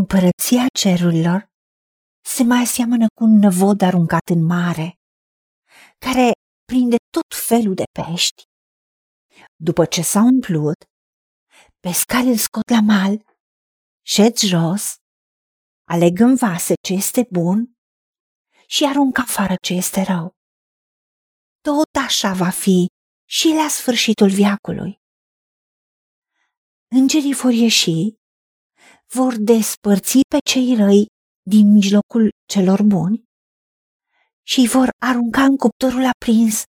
Împărăția cerurilor se mai aseamănă cu un năvod aruncat în mare, care prinde tot felul de pești. După ce s-a umplut, pescarii îl scot la mal, șed jos, aleg în vase ce este bun și aruncă afară ce este rău. Tot așa va fi și la sfârșitul viacului. Îngerii vor ieși, vor despărți pe cei răi din mijlocul celor buni și îi vor arunca în cuptorul aprins.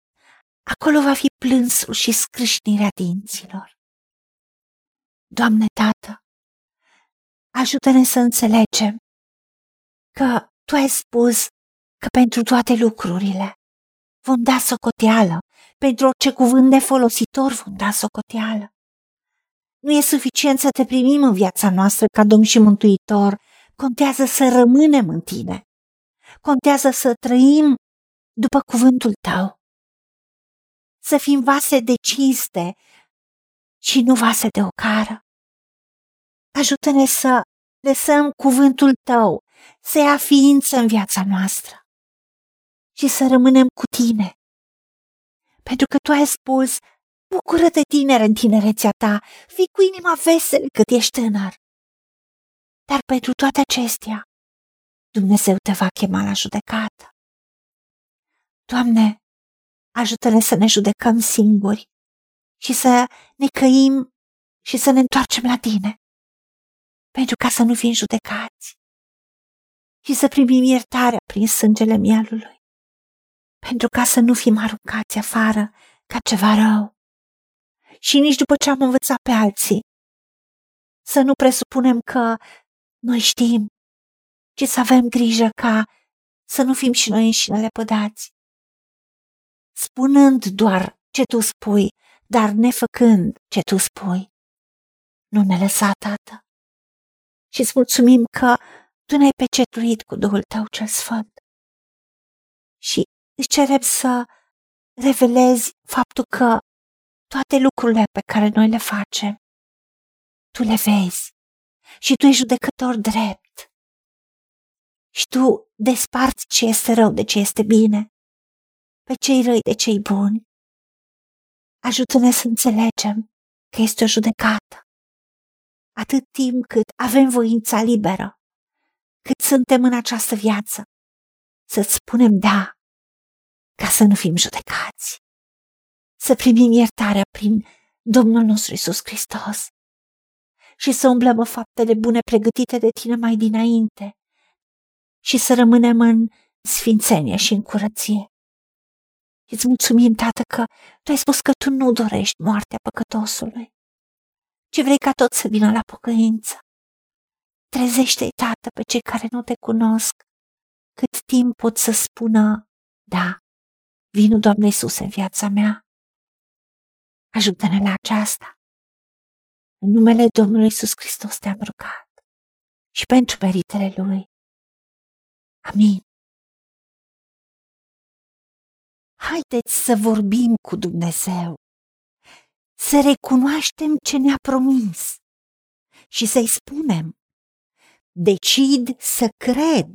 Acolo va fi plânsul și scrâșnirea dinților. Doamne Tată, ajută-ne să înțelegem că Tu ai spus că pentru toate lucrurile vom da socoteală, pentru orice cuvânt nefolositor vom da socoteală. Nu e suficient să te primim în viața noastră ca Domn și Mântuitor, contează să rămânem în tine. Contează să trăim după cuvântul tău. Să fim vase de cinste și nu vase de ocară. Ajută-ne să lăsăm cuvântul tău să ia ființă în viața noastră și să rămânem cu tine. Pentru că tu ai spus, bucură-te tinere în tinerețea ta, fii cu inima veselă cât ești tânăr. Dar pentru toate acestea, Dumnezeu te va chema la judecată. Doamne, ajută-ne să ne judecăm singuri și să ne căim și să ne întoarcem la Tine, pentru ca să nu fim judecați și să primim iertarea prin sângele mielului, pentru ca să nu fim aruncați afară ca ceva rău. Și nici după ce am învățat pe alții, să nu presupunem că noi știm, ci să avem grijă ca să nu fim și noi înșine lepădați. Spunând doar ce tu spui, dar nefăcând ce tu spui. Nu ne lăsa, Tată. Și îți mulțumim că tu ne-ai pecetuit cu Duhul tău cel sfânt. Și îți cerem să revelezi faptul că toate lucrurile pe care noi le facem, tu le vezi și tu ești judecător drept. Și tu desparți ce este rău de ce este bine, pe cei răi de cei buni. Ajută-ne să înțelegem că este o judecată. Atât timp cât avem voința liberă, cât suntem în această viață, să-ți spunem da, ca să nu fim judecați, să primim iertarea prin Domnul nostru Isus Hristos și să umblăm în faptele bune pregătite de tine mai dinainte și să rămânem în sfințenie și în curăție. Îți mulțumim, Tată, că Tu ai spus că Tu nu dorești moartea păcătosului, ci vrei ca tot să vină la pocăință. Trezește-i, Tată, pe cei care nu te cunosc, cât timp pot să spună, da, vinu Doamne Iisus în viața mea. Ajută-ne la aceasta. În numele Domnului Iisus Hristos te-am rugat și pentru meritele Lui. Amin. Haideți să vorbim cu Dumnezeu, să recunoaștem ce ne-a promis și să-i spunem, decid să cred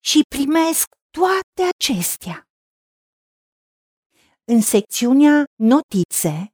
și primesc toate acestea. În secțiunea Notițe